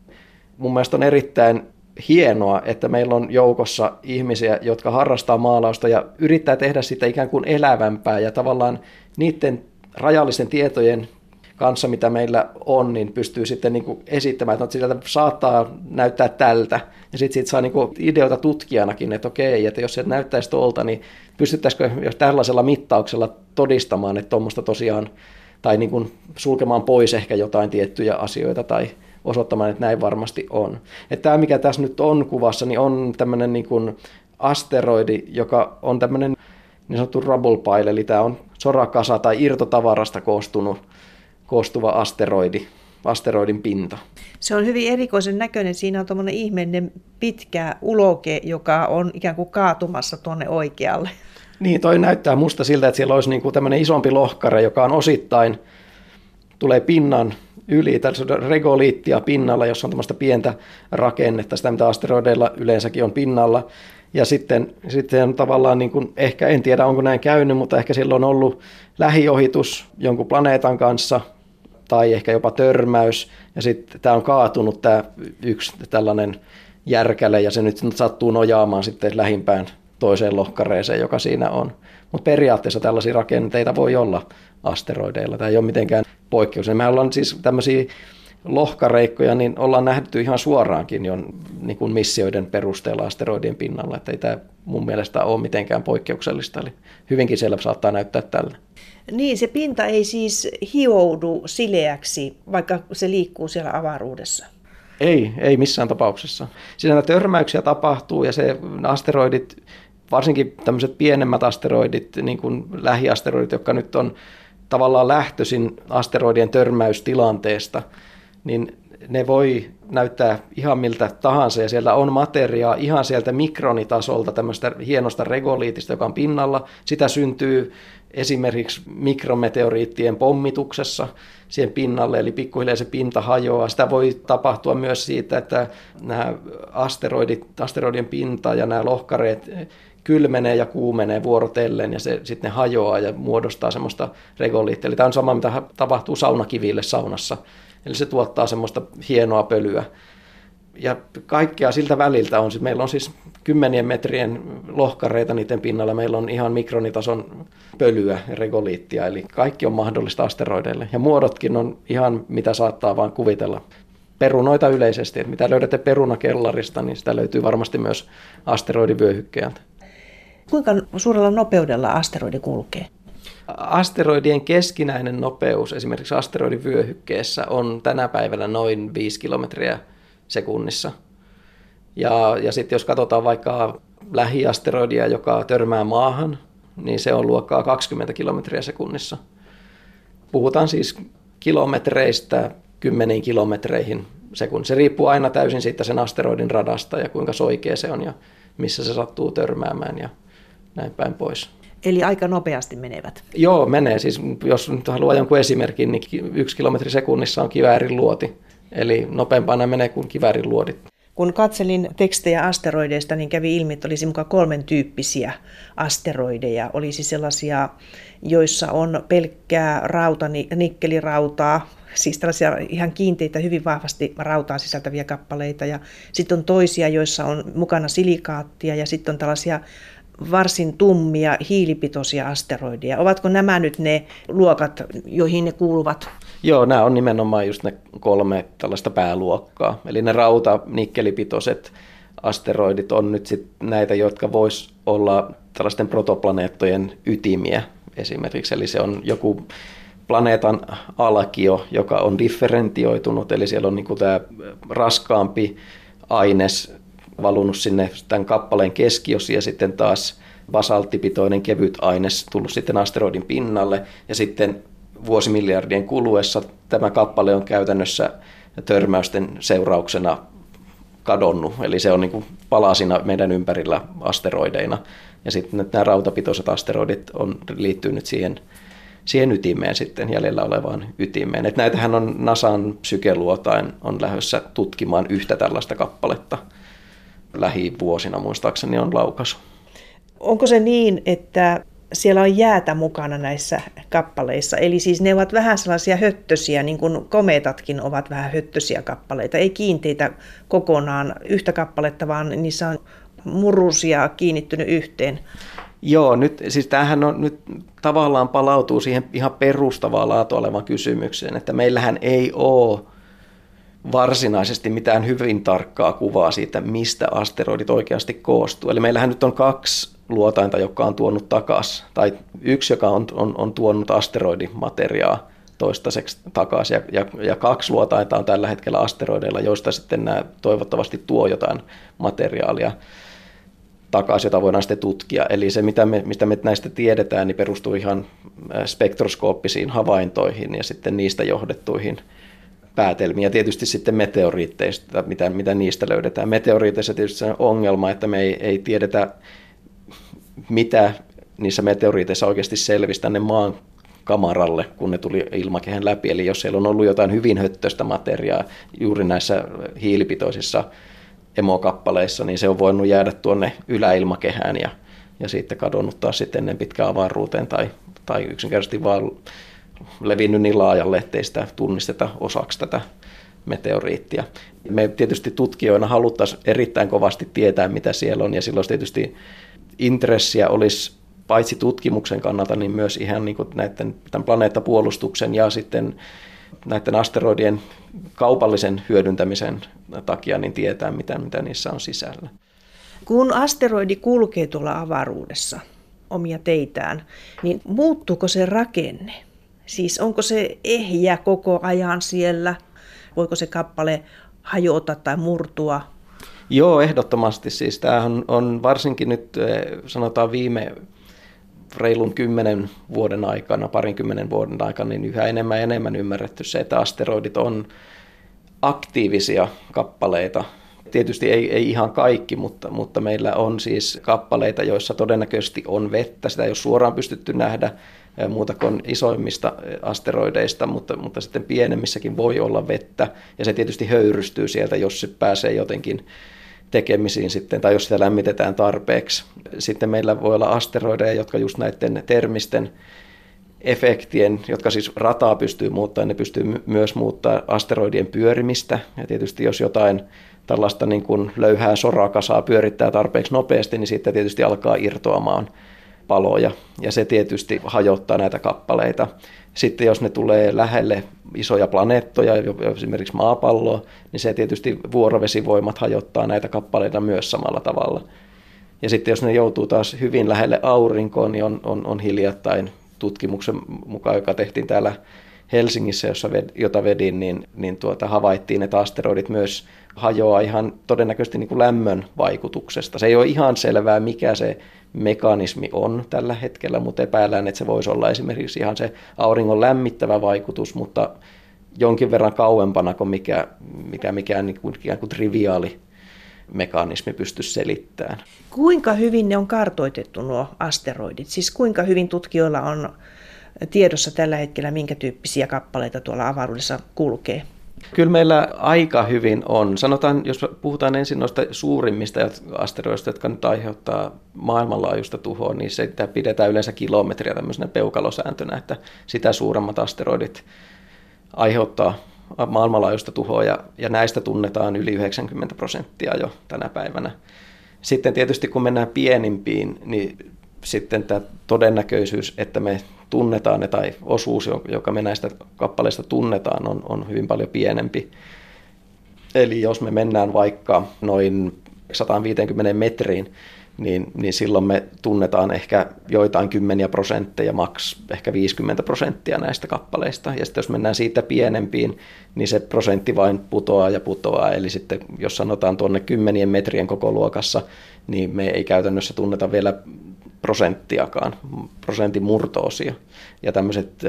mun mielestä on erittäin hienoa, että meillä on joukossa ihmisiä, jotka harrastaa maalausta ja yrittää tehdä sitä ikään kuin elävämpää ja tavallaan niiden rajallisten tietojen kanssa, mitä meillä on, niin pystyy sitten niin kuin esittämään, että no, sieltä saattaa näyttää tältä. Ja sitten siitä saa niin kuin ideoita tutkijanakin, että okei, että jos se näyttäisi tuolta, niin pystyttäisikö jos tällaisella mittauksella todistamaan, että tuommoista tosiaan, tai niin kuin sulkemaan pois ehkä jotain tiettyjä asioita tai osoittamaan, että näin varmasti on. Että tämä, mikä tässä nyt on kuvassa, niin on tämmöinen niin kuin asteroidi, joka on tämmöinen niin sanottu rubble pile, eli tämä on sorakasa tai irtotavarasta koostunut, koostuva asteroidi, asteroidin pinta. Se on hyvin erikoisen näköinen. Siinä on tuommoinen ihmeinen pitkä uloke, joka on ikään kuin kaatumassa tuonne oikealle. Niin, toi näyttää musta siltä, että siellä olisi niin kuin tämmöinen isompi lohkare, joka on osittain, tulee pinnan yli, tässä on regoliittia pinnalla, jossa on tämmöistä pientä rakennetta, sitä mitä asteroideilla yleensäkin on pinnalla. Ja sitten, sitten tavallaan, niin kuin, ehkä en tiedä onko näin käynyt, mutta ehkä silloin on ollut lähiohitus jonkun planeetan kanssa, tai ehkä jopa törmäys, ja sitten tämä on kaatunut tämä yksi tällainen järkäle, ja se nyt sattuu nojaamaan sitten lähimpään toiseen lohkareeseen, joka siinä on. Mutta periaatteessa tällaisia rakenteita voi olla asteroideilla. Tämä ei ole mitenkään poikkeus. Me ollaan siis tämmöisiä lohkareikkoja, niin ollaan nähty ihan suoraankin jo niin kuin missioiden perusteella asteroidien pinnalla. Että ei tämä mun mielestä ole mitenkään poikkeuksellista. Eli hyvinkin selvä saattaa näyttää tällä. Niin, se pinta ei siis hioudu sileäksi, vaikka se liikkuu siellä avaruudessa. Ei, ei missään tapauksessa. Siinä törmäyksiä tapahtuu ja se asteroidit, varsinkin tämmöiset pienemmät asteroidit, niin kuin lähiasteroidit, jotka nyt on tavallaan lähtöisin asteroidien törmäystilanteesta, niin ne voi näyttää ihan miltä tahansa ja siellä on materiaa ihan sieltä mikronitasolta tämmöistä hienosta regoliitista, joka on pinnalla. Sitä syntyy esimerkiksi mikrometeoriittien pommituksessa siihen pinnalle, eli pikkuhiljaa se pinta hajoaa. Sitä voi tapahtua myös siitä, että nämä asteroidit, asteroidien pinta ja nämä lohkareet kylmenee ja kuumenee vuorotellen ja se sitten hajoaa ja muodostaa semmoista regoliittia. Eli tämä on sama, mitä tapahtuu saunakiville saunassa. Eli se tuottaa semmoista hienoa pölyä. Ja kaikkea siltä väliltä on, meillä on siis kymmenien metrien lohkareita niiden pinnalla, meillä on ihan mikronitason pölyä ja regoliittia, eli kaikki on mahdollista asteroideille. Ja muodotkin on ihan mitä saattaa vaan kuvitella. Perunoita yleisesti, että mitä löydätte perunakellarista, niin sitä löytyy varmasti myös asteroidivyöhykkeeltä. Kuinka suurella nopeudella asteroidi kulkee? Asteroidien keskinäinen nopeus esimerkiksi asteroidivyöhykkeessä on tänä päivänä noin 5 kilometriä sekunnissa. Ja, ja sitten jos katsotaan vaikka lähiasteroidia, joka törmää maahan, niin se on luokkaa 20 kilometriä sekunnissa. Puhutaan siis kilometreistä kymmeniin kilometreihin sekunnissa. Se riippuu aina täysin siitä sen asteroidin radasta ja kuinka soikea se on ja missä se sattuu törmäämään ja näin päin pois. Eli aika nopeasti menevät? Joo, menee. Siis jos nyt haluaa jonkun esimerkin, niin yksi kilometri sekunnissa on kiväärin luoti. Eli nopeampana menee kuin kiväärin luodit. Kun katselin tekstejä asteroideista, niin kävi ilmi, että olisi mukaan kolmen tyyppisiä asteroideja. Olisi sellaisia, joissa on pelkkää rauta, nikkelirautaa, siis tällaisia ihan kiinteitä, hyvin vahvasti rautaa sisältäviä kappaleita. Ja sitten on toisia, joissa on mukana silikaattia ja sitten on tällaisia varsin tummia hiilipitoisia asteroideja. Ovatko nämä nyt ne luokat, joihin ne kuuluvat? Joo, nämä on nimenomaan just ne kolme tällaista pääluokkaa. Eli ne rauta-nikkelipitoiset asteroidit on nyt sit näitä, jotka vois olla tällaisten protoplaneettojen ytimiä esimerkiksi. Eli se on joku planeetan alkio, joka on differentioitunut, eli siellä on niin tämä raskaampi aines valunut sinne tämän kappaleen keskiosiin ja sitten taas basalttipitoinen kevyt aines tullut sitten asteroidin pinnalle ja sitten vuosimiljardien kuluessa tämä kappale on käytännössä törmäysten seurauksena kadonnut, eli se on niin kuin palasina meidän ympärillä asteroideina. Ja sitten nämä rautapitoiset asteroidit on liittynyt siihen, siihen ytimeen sitten, jäljellä olevaan ytimeen. Et näitähän on NASAn psykeluotain on lähdössä tutkimaan yhtä tällaista kappaletta lähivuosina muistaakseni on laukaisu. Onko se niin, että siellä on jäätä mukana näissä kappaleissa. Eli siis ne ovat vähän sellaisia höttösiä, niin kuin kometatkin ovat vähän höttösiä kappaleita. Ei kiinteitä kokonaan yhtä kappaletta, vaan niissä on murusia kiinnittynyt yhteen. Joo, nyt, siis tämähän on nyt tavallaan palautuu siihen ihan perustavaa laatua olevaan kysymykseen, että meillähän ei ole varsinaisesti mitään hyvin tarkkaa kuvaa siitä, mistä asteroidit oikeasti koostuu. Eli meillähän nyt on kaksi luotainta, joka on tuonut takaisin, tai yksi, joka on, on, on tuonut asteroidimateriaa toistaiseksi takaisin, ja, ja, ja kaksi luotainta on tällä hetkellä asteroideilla, joista sitten nämä toivottavasti tuo jotain materiaalia takaisin, jota voidaan sitten tutkia. Eli se, mitä me, mistä me näistä tiedetään, niin perustuu ihan spektroskooppisiin havaintoihin ja sitten niistä johdettuihin päätelmiä. Tietysti sitten meteoriitteista, mitä, mitä niistä löydetään. Meteoriiteissa tietysti se ongelma, että me ei, ei tiedetä, mitä niissä meteoriiteissa oikeasti selvisi tänne maan kamaralle, kun ne tuli ilmakehän läpi. Eli jos siellä on ollut jotain hyvin höttöistä materiaa juuri näissä hiilipitoisissa emokappaleissa, niin se on voinut jäädä tuonne yläilmakehään ja, ja sitten kadonnut taas sitten ennen pitkään avaruuteen tai, tai yksinkertaisesti vaan levinnyt niin laajalle, ettei sitä tunnisteta osaksi tätä meteoriittia. Me tietysti tutkijoina haluttaisiin erittäin kovasti tietää, mitä siellä on, ja silloin tietysti intressiä olisi paitsi tutkimuksen kannalta, niin myös ihan niin näiden tämän planeettapuolustuksen ja sitten näiden asteroidien kaupallisen hyödyntämisen takia niin tietää, mitä, mitä niissä on sisällä. Kun asteroidi kulkee tuolla avaruudessa omia teitään, niin muuttuuko se rakenne? Siis onko se ehjä koko ajan siellä? Voiko se kappale hajota tai murtua? Joo, ehdottomasti. Siis tämähän on varsinkin nyt eh, sanotaan viime reilun kymmenen vuoden aikana, parinkymmenen vuoden aikana, niin yhä enemmän ja enemmän ymmärretty se, että asteroidit on aktiivisia kappaleita. Tietysti ei, ei ihan kaikki, mutta, mutta meillä on siis kappaleita, joissa todennäköisesti on vettä. Sitä ei ole suoraan pystytty nähdä muuta kuin isoimmista asteroideista, mutta, mutta sitten pienemmissäkin voi olla vettä. Ja se tietysti höyrystyy sieltä, jos se pääsee jotenkin tekemisiin sitten, tai jos sitä lämmitetään tarpeeksi. Sitten meillä voi olla asteroideja, jotka just näiden termisten efektien, jotka siis rataa pystyy muuttamaan, ne pystyy myös muuttaa asteroidien pyörimistä. Ja tietysti jos jotain tällaista niin kuin löyhää sorakasaa pyörittää tarpeeksi nopeasti, niin sitten tietysti alkaa irtoamaan paloja. Ja se tietysti hajottaa näitä kappaleita. Sitten jos ne tulee lähelle isoja planeettoja, esimerkiksi maapalloa, niin se tietysti vuorovesivoimat hajottaa näitä kappaleita myös samalla tavalla. Ja sitten jos ne joutuu taas hyvin lähelle aurinkoon, niin on, on, on hiljattain tutkimuksen mukaan, joka tehtiin täällä Helsingissä, jossa ved, jota vedin, niin, niin tuota, havaittiin, että asteroidit myös hajoaa ihan todennäköisesti niin kuin lämmön vaikutuksesta. Se ei ole ihan selvää, mikä se mekanismi on tällä hetkellä, mutta epäillään, että se voisi olla esimerkiksi ihan se auringon lämmittävä vaikutus, mutta jonkin verran kauempana kuin mikä, mikä mikään niin kuin, ikään kuin triviaali mekanismi pysty selittämään. Kuinka hyvin ne on kartoitettu nuo asteroidit? Siis kuinka hyvin tutkijoilla on tiedossa tällä hetkellä, minkä tyyppisiä kappaleita tuolla avaruudessa kulkee? Kyllä meillä aika hyvin on. Sanotaan, jos puhutaan ensin noista suurimmista asteroista, jotka nyt aiheuttaa maailmanlaajuista tuhoa, niin sitä pidetään yleensä kilometriä tämmöisenä peukalosääntönä, että sitä suuremmat asteroidit aiheuttaa maailmanlaajuista tuhoa ja, ja näistä tunnetaan yli 90 prosenttia jo tänä päivänä. Sitten tietysti kun mennään pienimpiin, niin sitten tämä todennäköisyys, että me tunnetaan ne tai osuus, joka me näistä kappaleista tunnetaan, on, on hyvin paljon pienempi. Eli jos me mennään vaikka noin 150 metriin, niin, niin silloin me tunnetaan ehkä joitain kymmeniä prosentteja, maks ehkä 50 prosenttia näistä kappaleista. Ja sitten jos mennään siitä pienempiin, niin se prosentti vain putoaa ja putoaa. Eli sitten jos sanotaan tuonne kymmenien metrien koko luokassa, niin me ei käytännössä tunneta vielä prosenttiakaan, prosentin murtoosia. Ja tämmöiset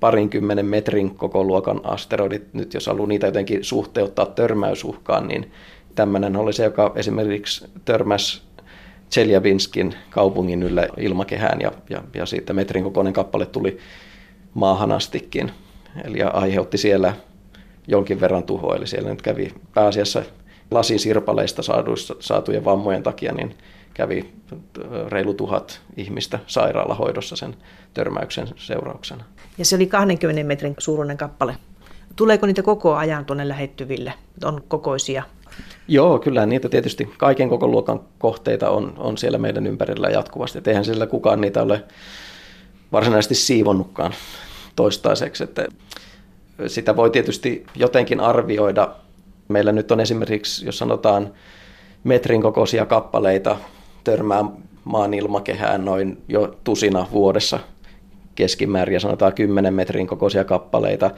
parinkymmenen metrin koko luokan asteroidit, nyt jos haluaa niitä jotenkin suhteuttaa törmäysuhkaan, niin tämmöinen oli se, joka esimerkiksi törmäsi Tseljabinskin kaupungin yllä ilmakehään ja, ja, ja siitä metrin kokoinen kappale tuli maahan astikin. Eli aiheutti siellä jonkin verran tuhoa, eli siellä nyt kävi pääasiassa lasisirpaleista saatujen vammojen takia, niin kävi reilu tuhat ihmistä sairaalahoidossa sen törmäyksen seurauksena. Ja se oli 20 metrin suuruinen kappale. Tuleeko niitä koko ajan tuonne lähettyville? On kokoisia? Joo, kyllä niitä tietysti kaiken koko luokan kohteita on, on siellä meidän ympärillä jatkuvasti. Et eihän sillä kukaan niitä ole varsinaisesti siivonnutkaan toistaiseksi. Että sitä voi tietysti jotenkin arvioida. Meillä nyt on esimerkiksi, jos sanotaan metrin kokoisia kappaleita törmää maan ilmakehään noin jo tusina vuodessa keskimäärin ja sanotaan 10 metrin kokoisia kappaleita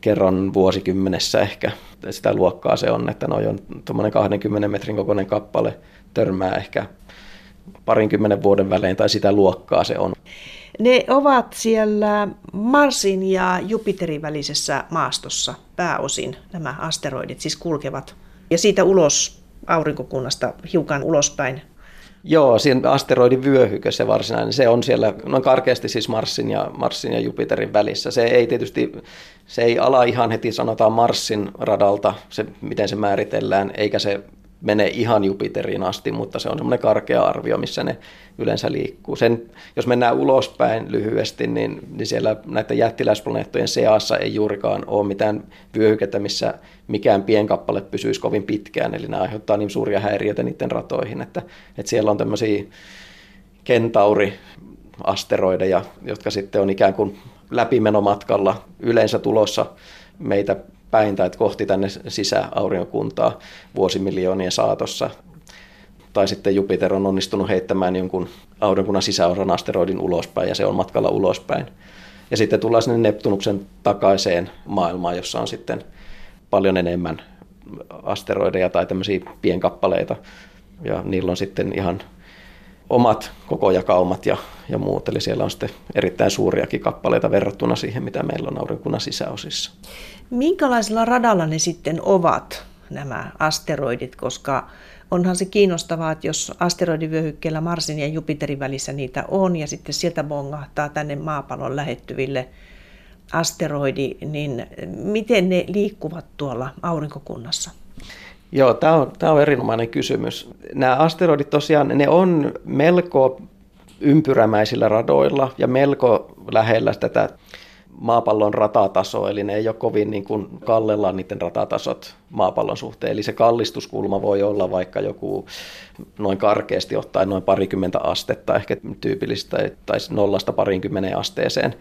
kerran vuosikymmenessä ehkä. Sitä luokkaa se on, että noin on tuommoinen 20 metrin kokoinen kappale törmää ehkä parinkymmenen vuoden välein tai sitä luokkaa se on. Ne ovat siellä Marsin ja Jupiterin välisessä maastossa pääosin nämä asteroidit, siis kulkevat. Ja siitä ulos aurinkokunnasta hiukan ulospäin Joo, siinä asteroidin vyöhykö se varsinainen, se on siellä noin karkeasti siis Marsin ja, Marsin ja Jupiterin välissä. Se ei tietysti, se ei ala ihan heti sanotaan Marsin radalta, se, miten se määritellään, eikä se mene ihan Jupiteriin asti, mutta se on semmoinen karkea arvio, missä ne yleensä liikkuu. Sen, jos mennään ulospäin lyhyesti, niin, niin siellä näiden jättiläisplaneettojen seassa ei juurikaan ole mitään vyöhykettä, missä mikään pienkappale pysyisi kovin pitkään, eli ne aiheuttaa niin suuria häiriöitä niiden ratoihin, että, että siellä on tämmöisiä kentauri-asteroideja, jotka sitten on ikään kuin läpimenomatkalla yleensä tulossa meitä päin tai kohti tänne sisäaurinkokuntaa vuosimiljoonien saatossa. Tai sitten Jupiter on onnistunut heittämään jonkun aurinkokunnan sisäosan asteroidin ulospäin ja se on matkalla ulospäin. Ja sitten tullaan sinne Neptunuksen takaiseen maailmaan, jossa on sitten paljon enemmän asteroideja tai tämmöisiä pienkappaleita. Ja niillä on sitten ihan omat kokojakaumat ja, ja muut. Eli siellä on sitten erittäin suuriakin kappaleita verrattuna siihen, mitä meillä on aurinkunnan sisäosissa. Minkälaisella radalla ne sitten ovat, nämä asteroidit, koska onhan se kiinnostavaa, että jos asteroidivyöhykkeellä Marsin ja Jupiterin välissä niitä on ja sitten sieltä bongahtaa tänne maapallon lähettyville asteroidi, niin miten ne liikkuvat tuolla aurinkokunnassa? Joo, tämä on, tämä on erinomainen kysymys. Nämä asteroidit tosiaan, ne on melko ympyrämäisillä radoilla ja melko lähellä tätä maapallon ratatasoa, eli ne ei ole kovin niin kuin kallella niiden ratatasot maapallon suhteen. Eli se kallistuskulma voi olla vaikka joku noin karkeasti ottaen noin parikymmentä astetta, ehkä tyypillistä, tai nollasta parinkymmenen asteeseen.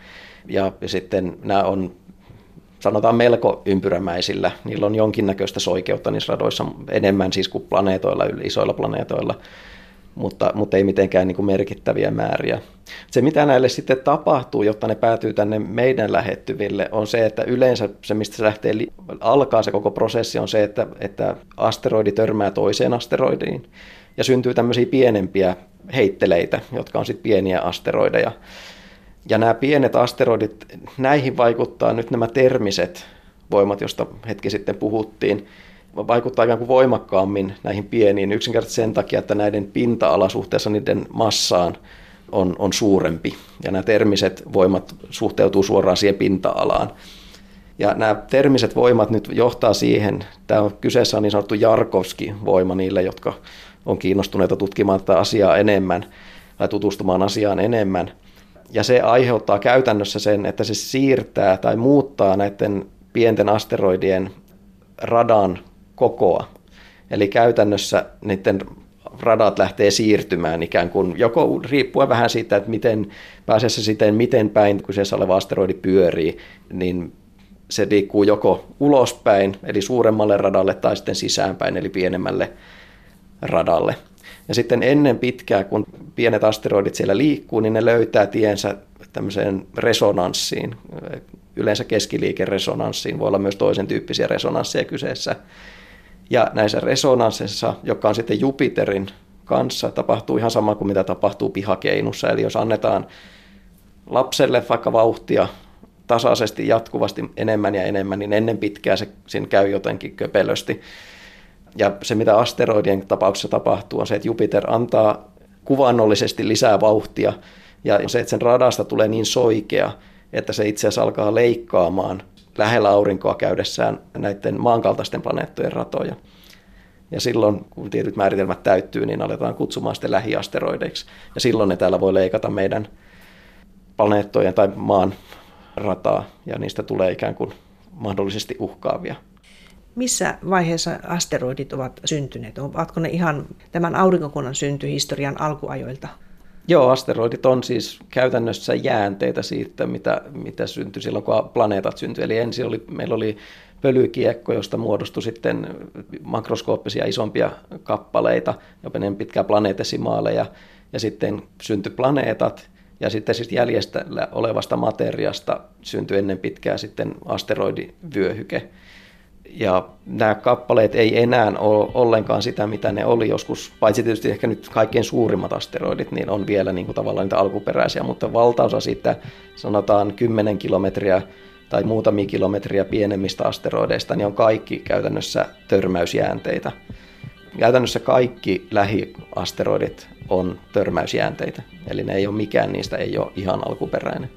Ja sitten nämä on sanotaan melko ympyrämäisillä. Niillä on jonkinnäköistä soikeutta niissä radoissa enemmän siis kuin planeetoilla, isoilla planeetoilla mutta, mutta ei mitenkään niin kuin merkittäviä määriä. Se, mitä näille sitten tapahtuu, jotta ne päätyy tänne meidän lähettyville, on se, että yleensä se, mistä se lähtee, alkaa se koko prosessi, on se, että, että asteroidi törmää toiseen asteroidiin ja syntyy tämmöisiä pienempiä heitteleitä, jotka on sitten pieniä asteroideja. Ja nämä pienet asteroidit, näihin vaikuttaa nyt nämä termiset voimat, joista hetki sitten puhuttiin, vaikuttaa ikään kuin voimakkaammin näihin pieniin yksinkertaisesti sen takia, että näiden pinta-ala suhteessa niiden massaan on, on suurempi. Ja nämä termiset voimat suhteutuu suoraan siihen pinta-alaan. Ja nämä termiset voimat nyt johtaa siihen, tämä on kyseessä on niin sanottu Jarkovski-voima niille, jotka on kiinnostuneita tutkimaan tätä asiaa enemmän tai tutustumaan asiaan enemmän. Ja se aiheuttaa käytännössä sen, että se siirtää tai muuttaa näiden pienten asteroidien radan kokoa. Eli käytännössä niiden radat lähtee siirtymään ikään kuin, joko riippuen vähän siitä, että miten pääsee se siten, miten päin kyseessä oleva asteroidi pyörii, niin se liikkuu joko ulospäin, eli suuremmalle radalle, tai sitten sisäänpäin, eli pienemmälle radalle. Ja sitten ennen pitkää, kun pienet asteroidit siellä liikkuu, niin ne löytää tiensä tämmöiseen resonanssiin, yleensä keskiliikeresonanssiin, voi olla myös toisen tyyppisiä resonansseja kyseessä, ja näissä resonansseissa, joka on sitten Jupiterin kanssa, tapahtuu ihan sama kuin mitä tapahtuu pihakeinussa. Eli jos annetaan lapselle vaikka vauhtia tasaisesti jatkuvasti enemmän ja enemmän, niin ennen pitkää se siinä käy jotenkin köpelösti. Ja se, mitä asteroidien tapauksessa tapahtuu, on se, että Jupiter antaa kuvannollisesti lisää vauhtia, ja se, että sen radasta tulee niin soikea, että se itse asiassa alkaa leikkaamaan lähellä aurinkoa käydessään näiden maankaltaisten planeettojen ratoja. Ja silloin, kun tietyt määritelmät täyttyy, niin aletaan kutsumaan sitten lähiasteroideiksi. Ja silloin ne täällä voi leikata meidän planeettojen tai maan rataa, ja niistä tulee ikään kuin mahdollisesti uhkaavia. Missä vaiheessa asteroidit ovat syntyneet? Ovatko ne ihan tämän aurinkokunnan syntyhistorian alkuajoilta? Joo, asteroidit on siis käytännössä jäänteitä siitä, mitä, mitä syntyi silloin, kun planeetat syntyi. Eli ensin oli, meillä oli pölykiekko, josta muodostui sitten makroskooppisia isompia kappaleita, jopa ne pitkää planeetesimaaleja, ja sitten syntyi planeetat, ja sitten siis jäljestä olevasta materiasta syntyi ennen pitkää sitten asteroidivyöhyke, ja nämä kappaleet ei enää ole ollenkaan sitä, mitä ne oli joskus, paitsi tietysti ehkä nyt kaikkein suurimmat asteroidit, niin on vielä niin kuin tavallaan niitä alkuperäisiä, mutta valtaosa siitä sanotaan 10 kilometriä tai muutamia kilometriä pienemmistä asteroideista, niin on kaikki käytännössä törmäysjäänteitä. Käytännössä kaikki lähiasteroidit on törmäysjäänteitä, eli ne ei ole mikään niistä ei ole ihan alkuperäinen.